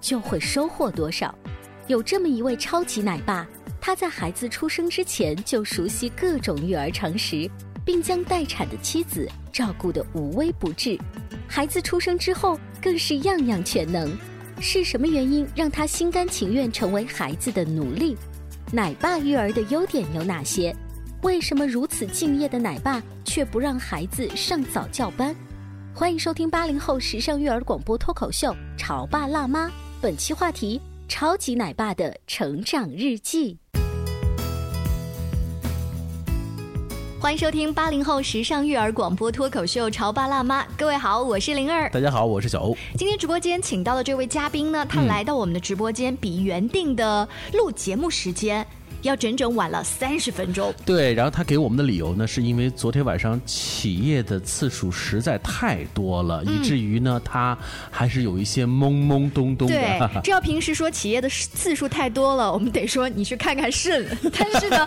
就会收获多少。有这么一位超级奶爸，他在孩子出生之前就熟悉各种育儿常识，并将待产的妻子照顾得无微不至。孩子出生之后，更是样样全能。是什么原因让他心甘情愿成为孩子的奴隶？奶爸育儿的优点有哪些？为什么如此敬业的奶爸却不让孩子上早教班？欢迎收听八零后时尚育儿广播脱口秀《潮爸辣妈》。本期话题：超级奶爸的成长日记。欢迎收听八零后时尚育儿广播脱口秀《潮爸辣妈》。各位好，我是灵儿。大家好，我是小欧。今天直播间请到的这位嘉宾呢，他来到我们的直播间，比原定的录节目时间。要整整晚了三十分钟。对，然后他给我们的理由呢，是因为昨天晚上起夜的次数实在太多了，以至于呢，他还是有一些懵懵懂懂的。对，这要平时说起夜的次数太多了，我们得说你去看看肾。但是呢，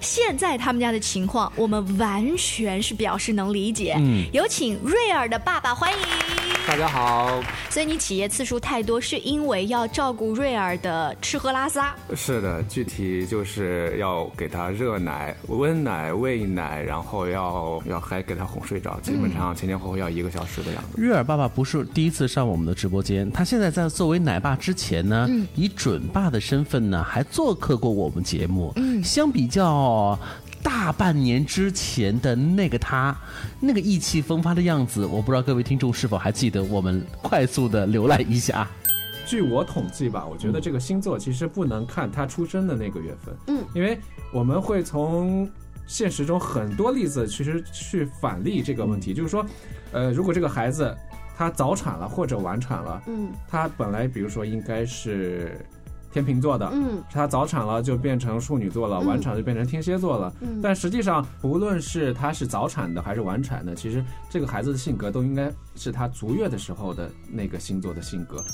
现在他们家的情况，我们完全是表示能理解。嗯，有请瑞尔的爸爸，欢迎。大家好。所以你起夜次数太多，是因为要照顾瑞儿的吃喝拉撒？是的，具体就是。是要给他热奶、温奶、喂奶，然后要要还给他哄睡着，基本上前前后后要一个小时的样子。瑞儿爸爸不是第一次上我们的直播间，他现在在作为奶爸之前呢，以准爸的身份呢，还做客过我们节目。嗯，相比较大半年之前的那个他，那个意气风发的样子，我不知道各位听众是否还记得？我们快速的浏览一下。据我统计吧，我觉得这个星座其实不能看他出生的那个月份，嗯，因为我们会从现实中很多例子其实去反例这个问题，就是说，呃，如果这个孩子他早产了或者晚产了，嗯，他本来比如说应该是天秤座的，嗯，他早产了就变成处女座了，晚产就变成天蝎座了，嗯，但实际上不论是他是早产的还是晚产的，其实这个孩子的性格都应该是他足月的时候的那个星座的性格。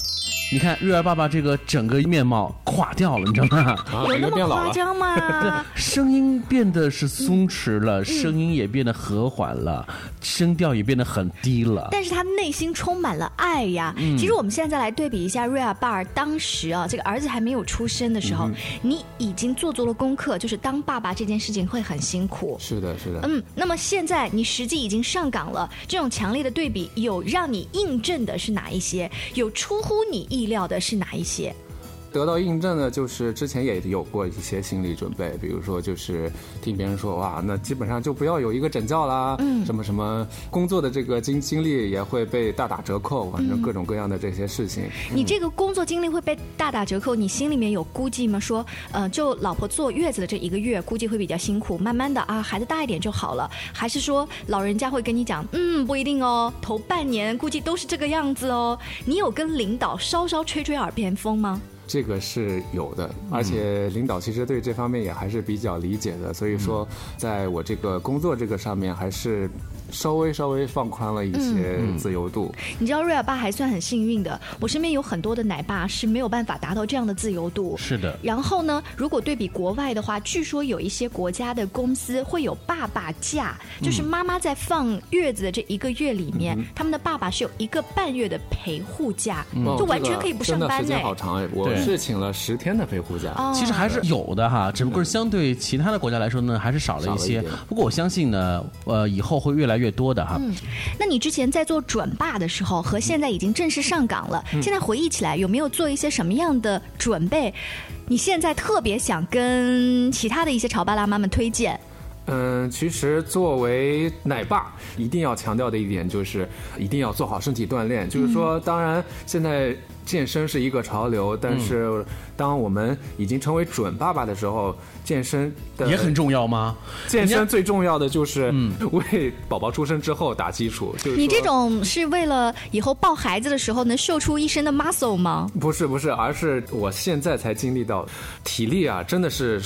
你看瑞儿爸爸这个整个面貌垮掉了，你知道吗？有那么夸张吗？声音变得是松弛了，声音也变得和缓了，声调也变得很低了。但是他内心充满了爱呀。其实我们现在来对比一下瑞儿爸当时啊，这个儿子还没有出生的时候，你已经做足了功课，就是当爸爸这件事情会很辛苦。是的，是的。嗯，那么现在你实际已经上岗了，这种强烈的对比有让你印证的是哪一些？有出乎你？意意料的是哪一些？得到印证的，就是之前也有过一些心理准备，比如说就是听别人说，哇，那基本上就不要有一个诊教啦，嗯，什么什么工作的这个经经历也会被大打折扣，反正各种各样的这些事情。你这个工作经历会被大打折扣，你心里面有估计吗？说，呃，就老婆坐月子的这一个月，估计会比较辛苦，慢慢的啊，孩子大一点就好了。还是说老人家会跟你讲，嗯，不一定哦，头半年估计都是这个样子哦。你有跟领导稍稍吹吹耳边风吗？这个是有的，而且领导其实对这方面也还是比较理解的，所以说，在我这个工作这个上面，还是稍微稍微放宽了一些自由度。你知道瑞尔爸还算很幸运的，我身边有很多的奶爸是没有办法达到这样的自由度。是的。然后呢，如果对比国外的话，据说有一些国家的公司会有爸爸假，就是妈妈在放月子的这一个月里面，他们的爸爸是有一个半月的陪护假，就完全可以不上班。时间好长哎，我是请了十天的陪护假。其实还是有的哈，只不过是相对其他的国家来说呢，还是少了一些。不过我相信呢，呃，以后会越来越多的哈。嗯，那你之前在做准爸的时候，和现在已经正式上岗了，现在回忆起来，有没有做一些什么样的准备？你现在特别想跟其他的一些潮爸辣妈们推荐？嗯，其实作为奶爸，一定要强调的一点就是，一定要做好身体锻炼。就是说，当然现在健身是一个潮流，但是当我们已经成为准爸爸的时候，健身也很重要吗？健身最重要的就是为宝宝出生之后打基础。就是你这种是为了以后抱孩子的时候能秀出一身的 muscle 吗？不是不是，而是我现在才经历到，体力啊，真的是。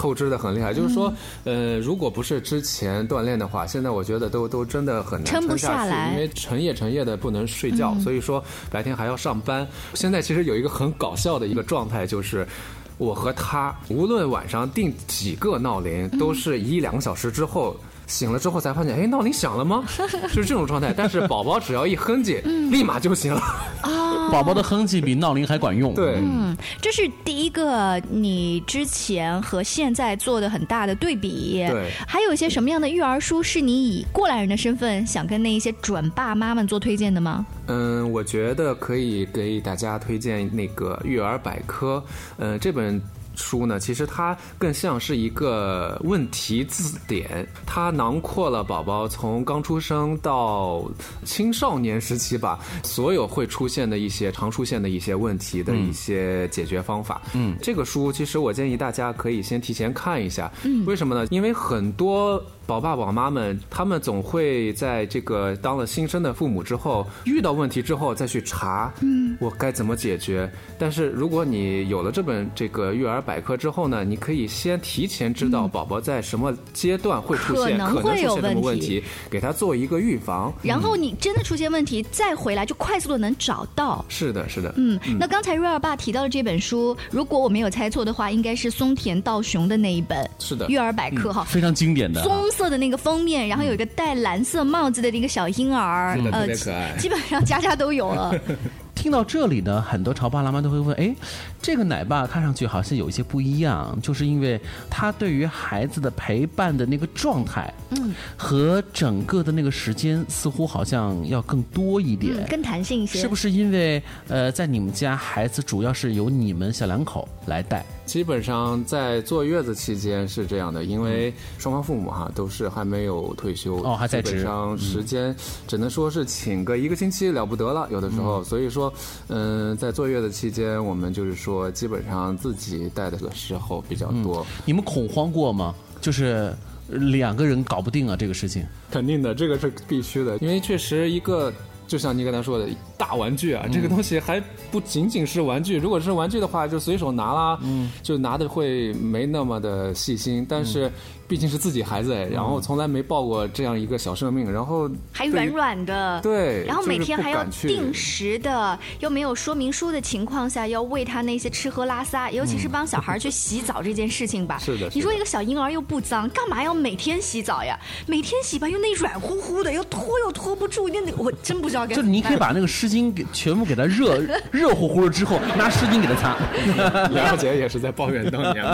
透支的很厉害，就是说，呃，如果不是之前锻炼的话，现在我觉得都都真的很难撑不下来，因为成夜成夜的不能睡觉，所以说白天还要上班。现在其实有一个很搞笑的一个状态，就是我和他无论晚上定几个闹铃，都是一两个小时之后。醒了之后才发现，哎，闹铃响了吗？就是这种状态。但是宝宝只要一哼唧，立马就醒了。啊，宝宝的哼唧比闹铃还管用。对，嗯，这是第一个你之前和现在做的很大的对比。对，还有一些什么样的育儿书是你以过来人的身份想跟那一些准爸妈们做推荐的吗？嗯，我觉得可以给大家推荐那个育儿百科。嗯，这本。书呢，其实它更像是一个问题字典，它囊括了宝宝从刚出生到青少年时期吧，所有会出现的一些常出现的一些问题的一些解决方法。嗯，这个书其实我建议大家可以先提前看一下。嗯，为什么呢？因为很多。宝爸宝妈们，他们总会在这个当了新生的父母之后，遇到问题之后再去查，嗯，我该怎么解决？但是如果你有了这本这个育儿百科之后呢，你可以先提前知道宝宝在什么阶段会出现可能会有什么问题，给他做一个预防。然后你真的出现问题再回来，就快速的能找到。是的，是的。嗯，那刚才瑞尔爸提到的这本书，如果我没有猜错的话，应该是松田道雄的那一本。是的，育儿百科哈，非常经典的。棕色的那个封面，然后有一个戴蓝色帽子的那个小婴儿，呃，特别可爱，基本上家家都有了。听到这里呢，很多潮爸辣妈都会问：哎，这个奶爸看上去好像有一些不一样，就是因为他对于孩子的陪伴的那个状态，嗯，和整个的那个时间似乎好像要更多一点，更弹性一些。是不是因为呃，在你们家孩子主要是由你们小两口来带？基本上在坐月子期间是这样的，因为双方父母哈都是还没有退休哦，还在职，基本上时间只能说是请个一个星期了不得了，有的时候，所以说，嗯，在坐月子期间，我们就是说基本上自己带的时候比较多。你们恐慌过吗？就是两个人搞不定啊，这个事情。肯定的，这个是必须的，因为确实一个。就像你刚才说的，大玩具啊，这个东西还不仅仅是玩具。如果是玩具的话，就随手拿啦，就拿的会没那么的细心。但是。毕竟是自己孩子，然后从来没抱过这样一个小生命，然后还软软的，对，然后每天还要定时的，又没有说明书的情况下，要喂他那些吃喝拉撒，尤其是帮小孩去洗澡这件事情吧。是的，你说一个小婴儿又不脏，干嘛要每天洗澡呀？每天洗吧，又那软乎乎的，又拖又拖不住，那我真不知道该。就你可以把那个湿巾给全部给他热 热乎乎了之后，拿湿巾给他擦。梁姐也是在抱怨当年，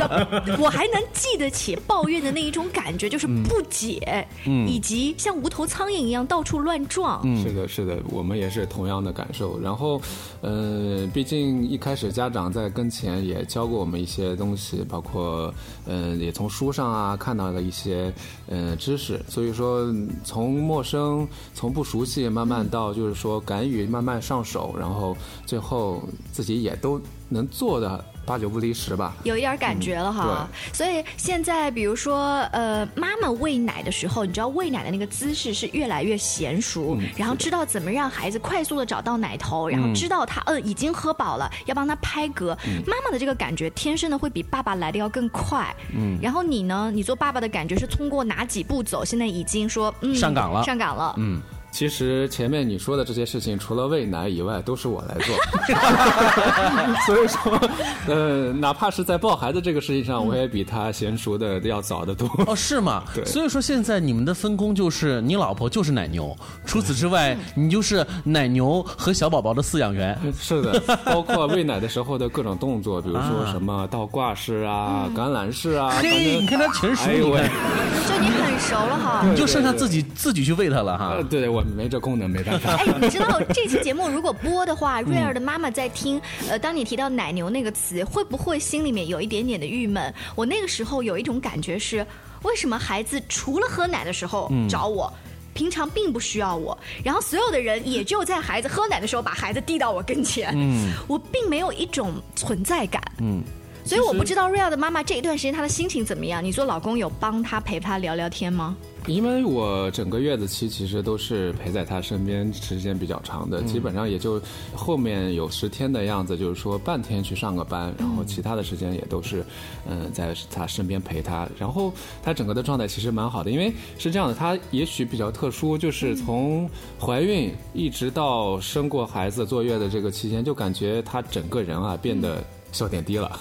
我还能记得起抱怨的那。一种感觉就是不解，以及像无头苍蝇一样到处乱撞。是的，是的，我们也是同样的感受。然后，呃，毕竟一开始家长在跟前也教过我们一些东西，包括，嗯，也从书上啊看到了一些，嗯，知识。所以说，从陌生、从不熟悉，慢慢到就是说敢于慢慢上手，然后最后自己也都能做的。八九不离十吧。有一点感觉了哈。所以现在，比如说，呃，妈妈喂奶的时候，你知道喂奶的那个姿势是越来越娴熟，然后知道怎么让孩子快速的找到奶头，然后知道他呃已经喝饱了，要帮他拍嗝。妈妈的这个感觉天生的会比爸爸来的要更快。嗯。然后你呢？你做爸爸的感觉是通过哪几步走？现在已经说嗯上岗了，上岗了。嗯。其实前面你说的这些事情，除了喂奶以外，都是我来做。所以说，呃，哪怕是在抱孩子这个事情上，我也比他娴熟的要早得多。哦，是吗？对。所以说，现在你们的分工就是你老婆就是奶牛，除此之外，你就是奶牛和小宝宝的饲养员。是的，包括喂奶的时候的各种动作，比如说什么倒挂式啊、橄榄式啊。嘿，你看他全熟，你看，就你很熟了哈，你就剩下自己自己去喂他了哈。对对，我。没这功能，没办法。哎，你知道这期节目如果播的话，瑞儿的妈妈在听。呃，当你提到奶牛那个词，会不会心里面有一点点的郁闷？我那个时候有一种感觉是，为什么孩子除了喝奶的时候找我，平常并不需要我，然后所有的人也就在孩子喝奶的时候把孩子递到我跟前，嗯，我并没有一种存在感，嗯。所以我不知道瑞儿的妈妈这一段时间她的心情怎么样？你说老公有帮她陪她聊聊天吗？因为我整个月子期其实都是陪在他身边时间比较长的，基本上也就后面有十天的样子，就是说半天去上个班，然后其他的时间也都是嗯在他身边陪他。然后他整个的状态其实蛮好的，因为是这样的，他也许比较特殊，就是从怀孕一直到生过孩子坐月的这个期间，就感觉他整个人啊变得。笑点低了，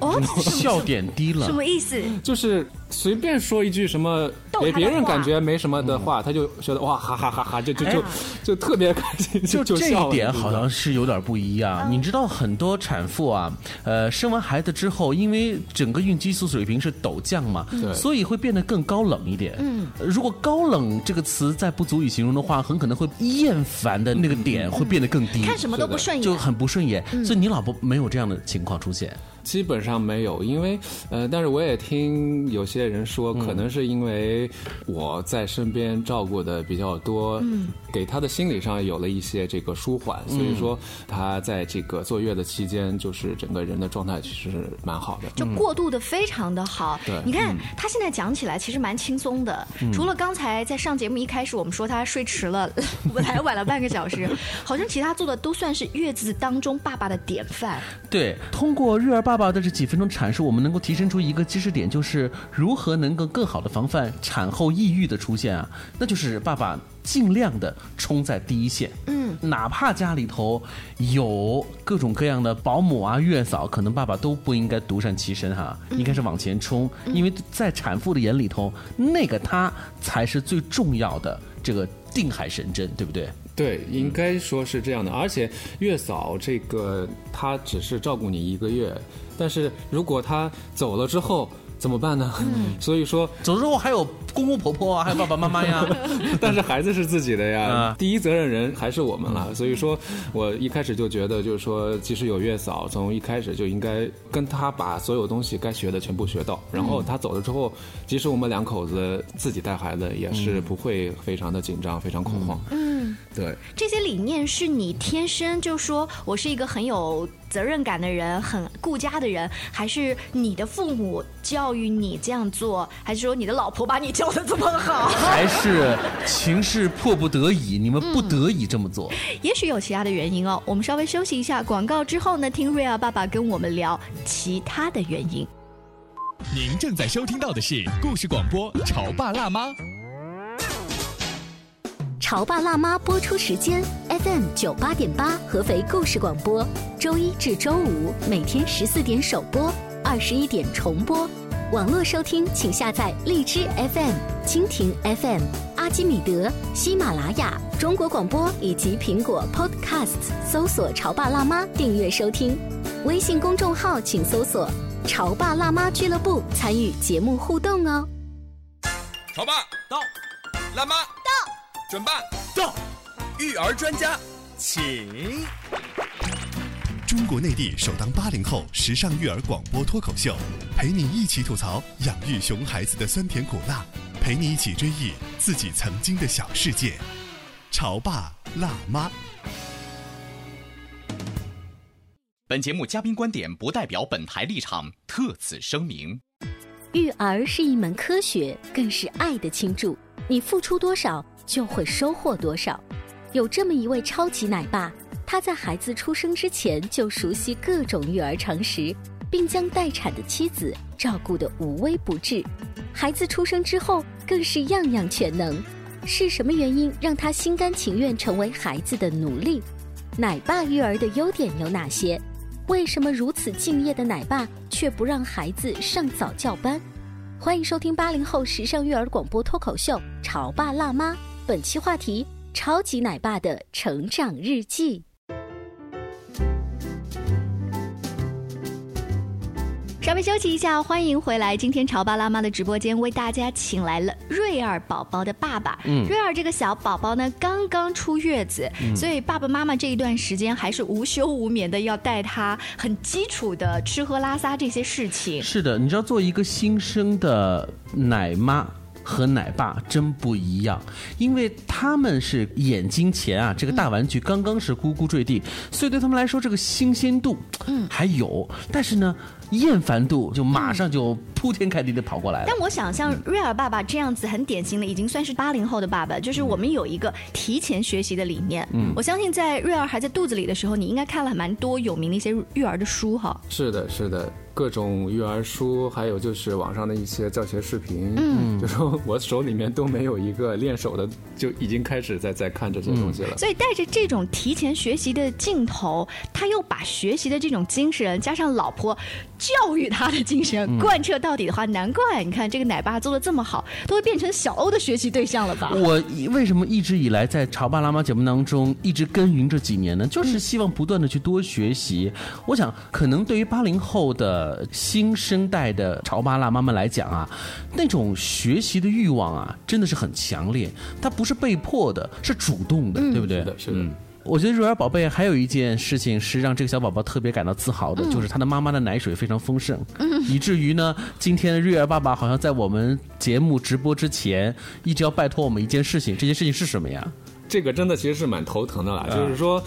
哦，笑点低了，什么意思？就是随便说一句什么给别人感觉没什么的话，他就觉得哇哈哈哈哈，就就就就特别开心，就就这一点好像是有点不一样。你知道很多产妇啊，呃，生完孩子之后，因为整个孕激素水平是陡降嘛，所以会变得更高冷一点。嗯，如果高冷这个词再不足以形容的话，很可能会厌烦的那个点会变得更低，看什么都不顺眼，就很不顺眼。所以你老婆没有这样的情。情况出现。基本上没有，因为呃，但是我也听有些人说，可能是因为我在身边照顾的比较多，嗯，给他的心理上有了一些这个舒缓，所以说他在这个坐月的期间，就是整个人的状态其实是蛮好的，就过渡的非常的好。对，你看他现在讲起来其实蛮轻松的，除了刚才在上节目一开始我们说他睡迟了，来晚了半个小时，好像其他做的都算是月子当中爸爸的典范。对，通过育儿爸。爸爸的这几分钟阐述，我们能够提升出一个知识点，就是如何能够更好的防范产后抑郁的出现啊？那就是爸爸尽量的冲在第一线，嗯，哪怕家里头有各种各样的保姆啊、月嫂，可能爸爸都不应该独善其身哈，应该是往前冲，因为在产妇的眼里头，那个他才是最重要的这个定海神针，对不对？对，应该说是这样的。而且月嫂这个，她只是照顾你一个月，但是如果她走了之后。怎么办呢？所以说，走之后还有公公婆婆啊，还有爸爸妈妈呀。但是孩子是自己的呀，第一责任人还是我们了。所以说我一开始就觉得，就是说，即使有月嫂，从一开始就应该跟他把所有东西该学的全部学到。然后他走了之后，即使我们两口子自己带孩子，也是不会非常的紧张，非常恐慌。嗯，对。这些理念是你天生就说我是一个很有。责任感的人，很顾家的人，还是你的父母教育你这样做，还是说你的老婆把你教的这么好？还是情势迫不得已，你们不得已这么做？也许有其他的原因哦。我们稍微休息一下广告之后呢，听瑞尔爸爸跟我们聊其他的原因。您正在收听到的是故事广播《潮爸辣妈》。《潮爸辣妈》播出时间：FM 九八点八，合肥故事广播，周一至周五每天十四点首播，二十一点重播。网络收听，请下载荔枝 FM、蜻蜓 FM、阿基米德、喜马拉雅、中国广播以及苹果 Podcasts，搜索“潮爸辣妈”订阅收听。微信公众号请搜索“潮爸辣妈俱乐部”，参与节目互动哦。潮爸到，辣妈到。准备到，育儿专家，请。中国内地首档八零后时尚育儿广播脱口秀，陪你一起吐槽养育熊孩子的酸甜苦辣，陪你一起追忆自己曾经的小世界。潮爸辣妈。本节目嘉宾观点不代表本台立场，特此声明。育儿是一门科学，更是爱的倾注。你付出多少，就会收获多少。有这么一位超级奶爸，他在孩子出生之前就熟悉各种育儿常识，并将待产的妻子照顾得无微不至。孩子出生之后，更是样样全能。是什么原因让他心甘情愿成为孩子的奴隶？奶爸育儿的优点有哪些？为什么如此敬业的奶爸却不让孩子上早教班？欢迎收听八零后时尚育儿广播脱口秀《潮爸辣妈》，本期话题：超级奶爸的成长日记。稍微休息一下，欢迎回来。今天潮爸辣妈的直播间为大家请来了瑞儿宝宝的爸爸。嗯，瑞儿这个小宝宝呢，刚刚出月子，所以爸爸妈妈这一段时间还是无休无眠的要带他很基础的吃喝拉撒这些事情。是的，你知道，做一个新生的奶妈。和奶爸真不一样，因为他们是眼睛前啊，这个大玩具刚刚是咕咕坠地，所以对他们来说这个新鲜度，嗯，还有，但是呢，厌烦度就马上就铺天盖地的跑过来了。但我想像瑞尔爸爸这样子很典型的，已经算是八零后的爸爸，就是我们有一个提前学习的理念。嗯，我相信在瑞尔还在肚子里的时候，你应该看了蛮多有名的一些育儿的书哈。是的，是的。各种育儿书，还有就是网上的一些教学视频，嗯，就说我手里面都没有一个练手的，就已经开始在在看这些东西了。所以带着这种提前学习的劲头，他又把学习的这种精神加上老婆教育他的精神贯彻到底的话，难怪你看这个奶爸做的这么好，都会变成小欧的学习对象了吧？我为什么一直以来在潮爸辣妈节目当中一直耕耘这几年呢？就是希望不断的去多学习。我想，可能对于八零后的。呃，新生代的潮爸辣妈们来讲啊，那种学习的欲望啊，真的是很强烈。他不是被迫的，是主动的，对不对？是的，是的。我觉得瑞儿宝贝还有一件事情是让这个小宝宝特别感到自豪的，就是他的妈妈的奶水非常丰盛，以至于呢，今天瑞儿爸爸好像在我们节目直播之前，一直要拜托我们一件事情。这件事情是什么呀？这个真的其实是蛮头疼的啦，就是说。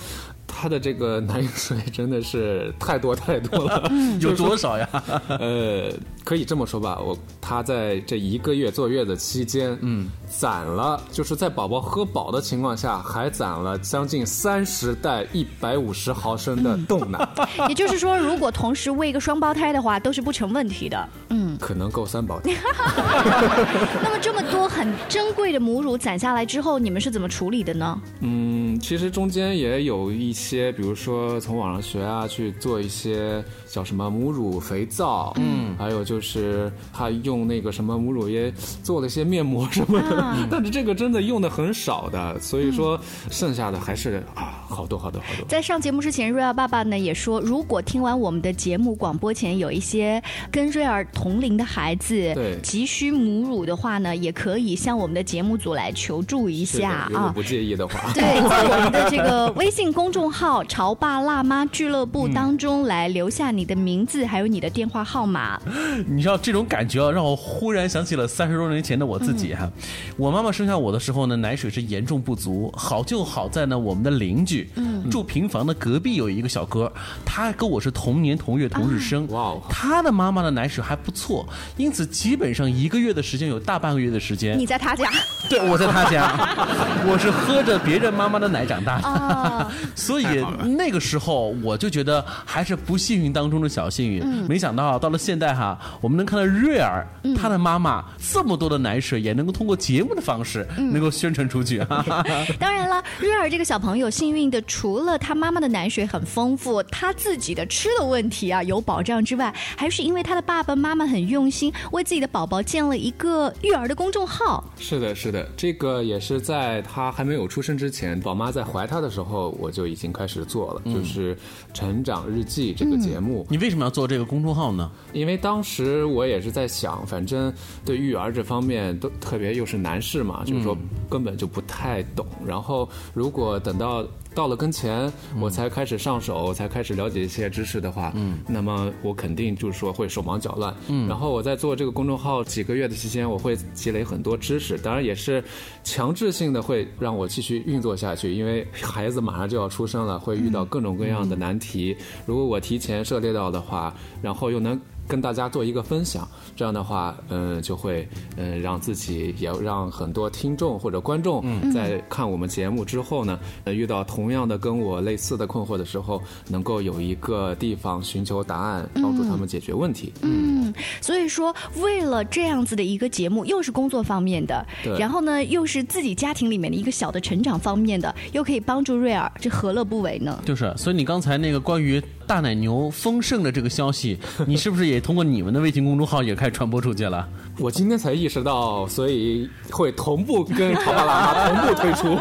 他的这个奶水真的是太多太多了，有多少呀？呃，可以这么说吧，我他在这一个月坐月子期间，嗯，攒了，就是在宝宝喝饱的情况下，还攒了将近三十袋一百五十毫升的冻奶。也就是说，如果同时喂一个双胞胎的话，都是不成问题的。嗯，可能够三胞胎。那么这么多很珍贵的母乳攒下来之后，你们是怎么处理的呢？嗯，其实中间也有一。些，比如说从网上学啊，去做一些叫什么母乳肥皂，嗯，还有就是他用那个什么母乳液做了一些面膜什么的，但是这个真的用的很少的，所以说剩下的还是啊好多好多好多。在上节目之前，瑞儿爸爸呢也说，如果听完我们的节目广播前有一些跟瑞儿同龄的孩子对急需母乳的话呢，也可以向我们的节目组来求助一下啊，如果不介意的话，对，在我们的这个微信公众。号潮爸辣妈俱乐部当中来留下你的名字，还有你的电话号码。你知道这种感觉啊，让我忽然想起了三十多年前的我自己哈。我妈妈生下我的时候呢，奶水是严重不足。好就好在呢，我们的邻居，住平房的隔壁有一个小哥，他跟我是同年同月同日生。哇哦，他的妈妈的奶水还不错，因此基本上一个月的时间有大半个月的时间。你在他家？对，我在他家。我是喝着别人妈妈的奶长大的，所以。所以那个时候我就觉得还是不幸运当中的小幸运。没想到到了现在哈，我们能看到瑞儿她的妈妈这么多的奶水，也能够通过节目的方式能够宣传出去。当然了，瑞儿这个小朋友幸运的，除了他妈妈的奶水很丰富，他自己的吃的问题啊有保障之外，还是因为他的爸爸妈妈很用心，为自己的宝宝建了一个育儿的公众号。是的，是的，这个也是在他还没有出生之前，宝妈在怀他的时候，我就已经。开始做了，就是《成长日记》这个节目。你为什么要做这个公众号呢？因为当时时我也是在想，反正对育儿这方面都特别又是男士嘛，就是说根本就不太懂。然后如果等到到了跟前，我才开始上手，才开始了解一些知识的话，嗯，那么我肯定就是说会手忙脚乱。嗯，然后我在做这个公众号几个月的期间，我会积累很多知识，当然也是强制性的会让我继续运作下去，因为孩子马上就要出生了，会遇到各种各样的难题。如果我提前涉猎到的话，然后又能。跟大家做一个分享，这样的话，嗯，就会嗯让自己也让很多听众或者观众在看我们节目之后呢，呃，遇到同样的跟我类似的困惑的时候，能够有一个地方寻求答案，帮助他们解决问题。嗯，所以说，为了这样子的一个节目，又是工作方面的，然后呢，又是自己家庭里面的一个小的成长方面的，又可以帮助瑞尔，这何乐不为呢？就是，所以你刚才那个关于。大奶牛丰盛的这个消息，你是不是也通过你们的微信公众号也开始传播出去了？我今天才意识到，所以会同步跟潮爸辣妈同步推出。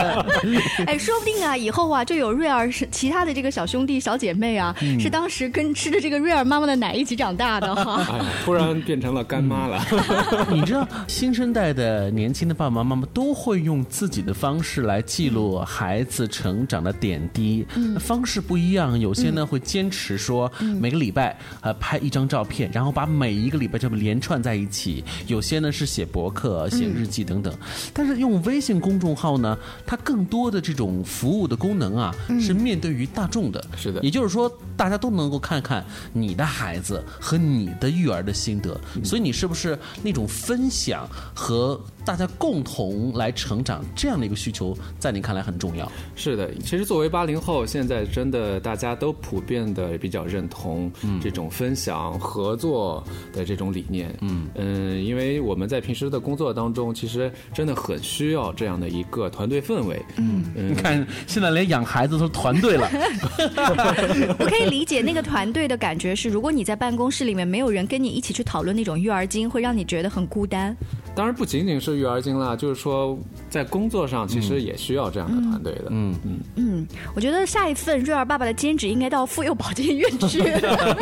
哎，说不定啊，以后啊，就有瑞儿是其他的这个小兄弟小姐妹啊，是当时跟吃着这个瑞儿妈妈的奶一起长大的哈。哎，突然变成了干妈了。你知道，新生代的年轻的爸爸妈妈都会用自己的方式来记录孩子成长的点滴，方式不一样，有。些呢会坚持说每个礼拜呃拍一张照片，然后把每一个礼拜这么连串在一起。有些呢是写博客、写日记等等。但是用微信公众号呢，它更多的这种服务的功能啊，是面对于大众的。是的，也就是说大家都能够看看你的孩子和你的育儿的心得。所以你是不是那种分享和大家共同来成长这样的一个需求，在你看来很重要？是的，其实作为八零后，现在真的大家都。普遍的比较认同这种分享合作的这种理念，嗯嗯，因为我们在平时的工作当中，其实真的很需要这样的一个团队氛围。嗯，你看现在连养孩子都团队了，我可以理解那个团队的感觉是，如果你在办公室里面没有人跟你一起去讨论那种育儿经，会让你觉得很孤单。当然不仅仅是育儿经啦，就是说在工作上其实也需要这样的团队的。嗯嗯嗯，我觉得下一份瑞儿爸爸的兼职应该到妇幼保健院去。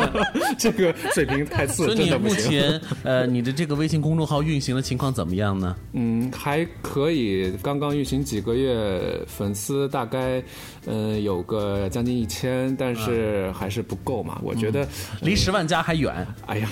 这个水平太次，所以你目前呃，你的这个微信公众号运行的情况怎么样呢？嗯，还可以，刚刚运行几个月，粉丝大概嗯有个将近一千，但是还是不够嘛。我觉得离十万加还远。哎呀，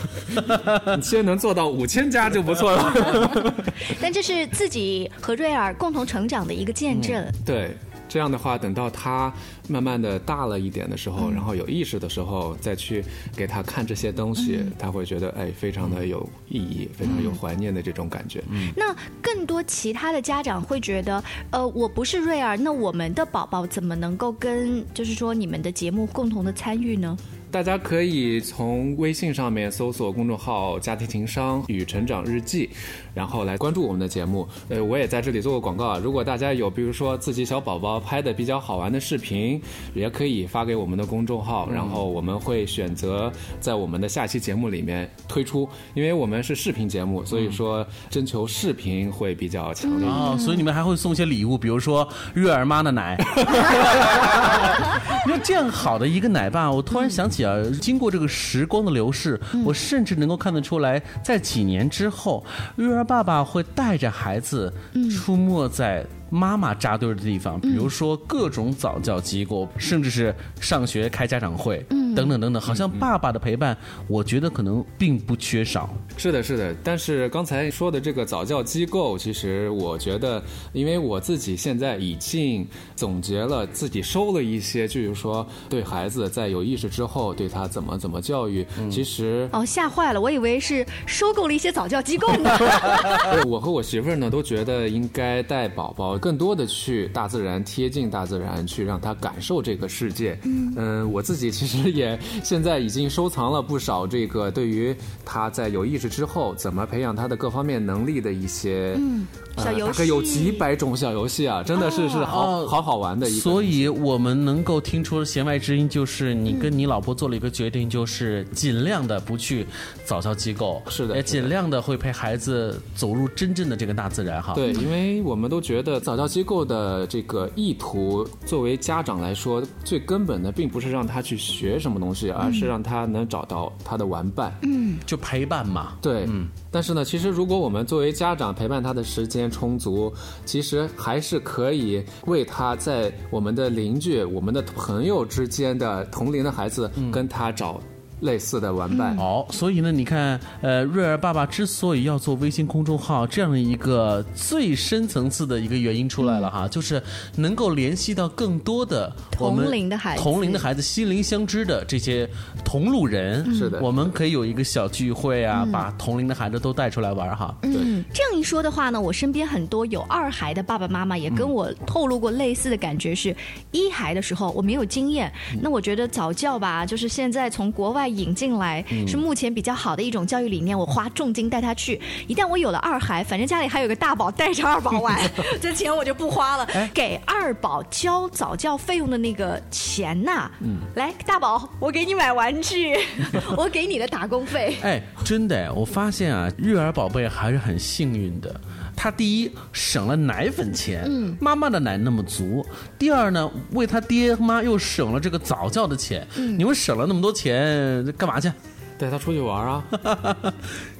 你现在能做到五千加就不错了。但这是自己和瑞尔共同成长的一个见证。对，这样的话，等到他慢慢的大了一点的时候，然后有意识的时候，再去给他看这些东西，他会觉得哎，非常的有意义，非常有怀念的这种感觉。那更多其他的家长会觉得，呃，我不是瑞儿，那我们的宝宝怎么能够跟，就是说你们的节目共同的参与呢？大家可以从微信上面搜索公众号“家庭情商与成长日记”，然后来关注我们的节目。呃，我也在这里做个广告啊，如果大家有比如说自己小宝宝拍的比较好玩的视频，也可以发给我们的公众号，然后我们会选择在我们的下期节目里面推出。因为我们是视频节目，所以说征求视频会比较强烈啊。所以你们还会送些礼物，比如说月儿妈的奶。你说这样好的一个奶爸，我突然想起。啊，经过这个时光的流逝，我甚至能够看得出来，在几年之后，育儿爸爸会带着孩子出没在。妈妈扎堆的地方，比如说各种早教机构，甚至是上学开家长会，嗯等等等等，好像爸爸的陪伴，我觉得可能并不缺少。是的，是的。但是刚才说的这个早教机构，其实我觉得，因为我自己现在已经总结了，自己收了一些，就是说对孩子在有意识之后，对他怎么怎么教育，其实哦吓坏了，我以为是收购了一些早教机构呢。我和我媳妇儿呢都觉得应该带宝宝。更多的去大自然，贴近大自然，去让他感受这个世界。嗯，我自己其实也现在已经收藏了不少这个对于他在有意识之后怎么培养他的各方面能力的一些嗯小游戏，大概有几百种小游戏啊，真的是是好好好玩的。一个。所以我们能够听出弦外之音，就是你跟你老婆做了一个决定，就是尽量的不去早教机构，是的，也尽量的会陪孩子走入真正的这个大自然哈。对，因为我们都觉得早教机构的这个意图，作为家长来说，最根本的并不是让他去学什么。东西，而是让他能找到他的玩伴。嗯，就陪伴嘛。对，嗯。但是呢，其实如果我们作为家长陪伴他的时间充足，其实还是可以为他在我们的邻居、我们的朋友之间的同龄的孩子跟他找。类似的玩伴。哦，所以呢，你看，呃，瑞儿爸爸之所以要做微信公众号，这样的一个最深层次的一个原因出来了哈，就是能够联系到更多的同龄的孩子，同龄的孩子心灵相知的这些同路人，是的，我们可以有一个小聚会啊，把同龄的孩子都带出来玩哈。嗯，这样一说的话呢，我身边很多有二孩的爸爸妈妈也跟我透露过类似的感觉，是一孩的时候我没有经验，那我觉得早教吧，就是现在从国外。引进来是目前比较好的一种教育理念，我花重金带他去。一旦我有了二孩，反正家里还有个大宝带着二宝玩，这钱我就不花了。给二宝交早教费用的那个钱呐，来大宝，我给你买玩具，我给你的打工费。哎，真的，我发现啊，育儿宝贝还是很幸运的。他第一省了奶粉钱，嗯，妈妈的奶那么足；第二呢，为他爹妈又省了这个早教的钱。嗯，你们省了那么多钱干嘛去？带他出去玩啊。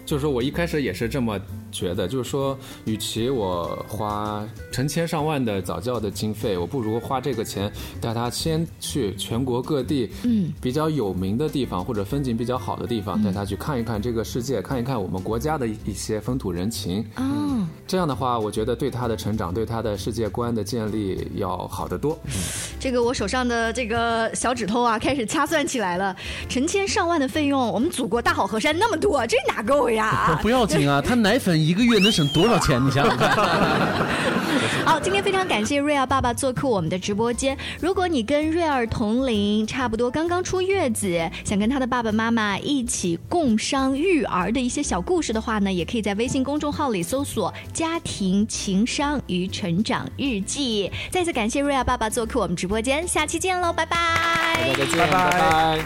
就是说我一开始也是这么觉得，就是说，与其我花成千上万的早教的经费，我不如花这个钱带他先去全国各地，嗯，比较有名的地方或者风景比较好的地方，带他去看一看这个世界，看一看我们国家的一些风土人情。嗯，这样的话，我觉得对他的成长，对他的世界观的建立要好得多。这个我手上的这个小指头啊，开始掐算起来了，成千上万的费用，我们祖国大好河山那么多，这哪够呀？不要紧啊，他奶粉一个月能省多少钱？你想想看。好，今天非常感谢瑞儿爸爸做客我们的直播间。如果你跟瑞儿同龄，差不多刚刚出月子，想跟他的爸爸妈妈一起共商育儿的一些小故事的话呢，也可以在微信公众号里搜索“家庭情商与成长日记”。再次感谢瑞儿爸爸做客我们直播间，下期见喽，拜拜。再见，拜拜。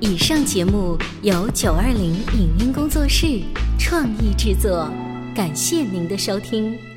以上节目由九二零影音工作室创意制作，感谢您的收听。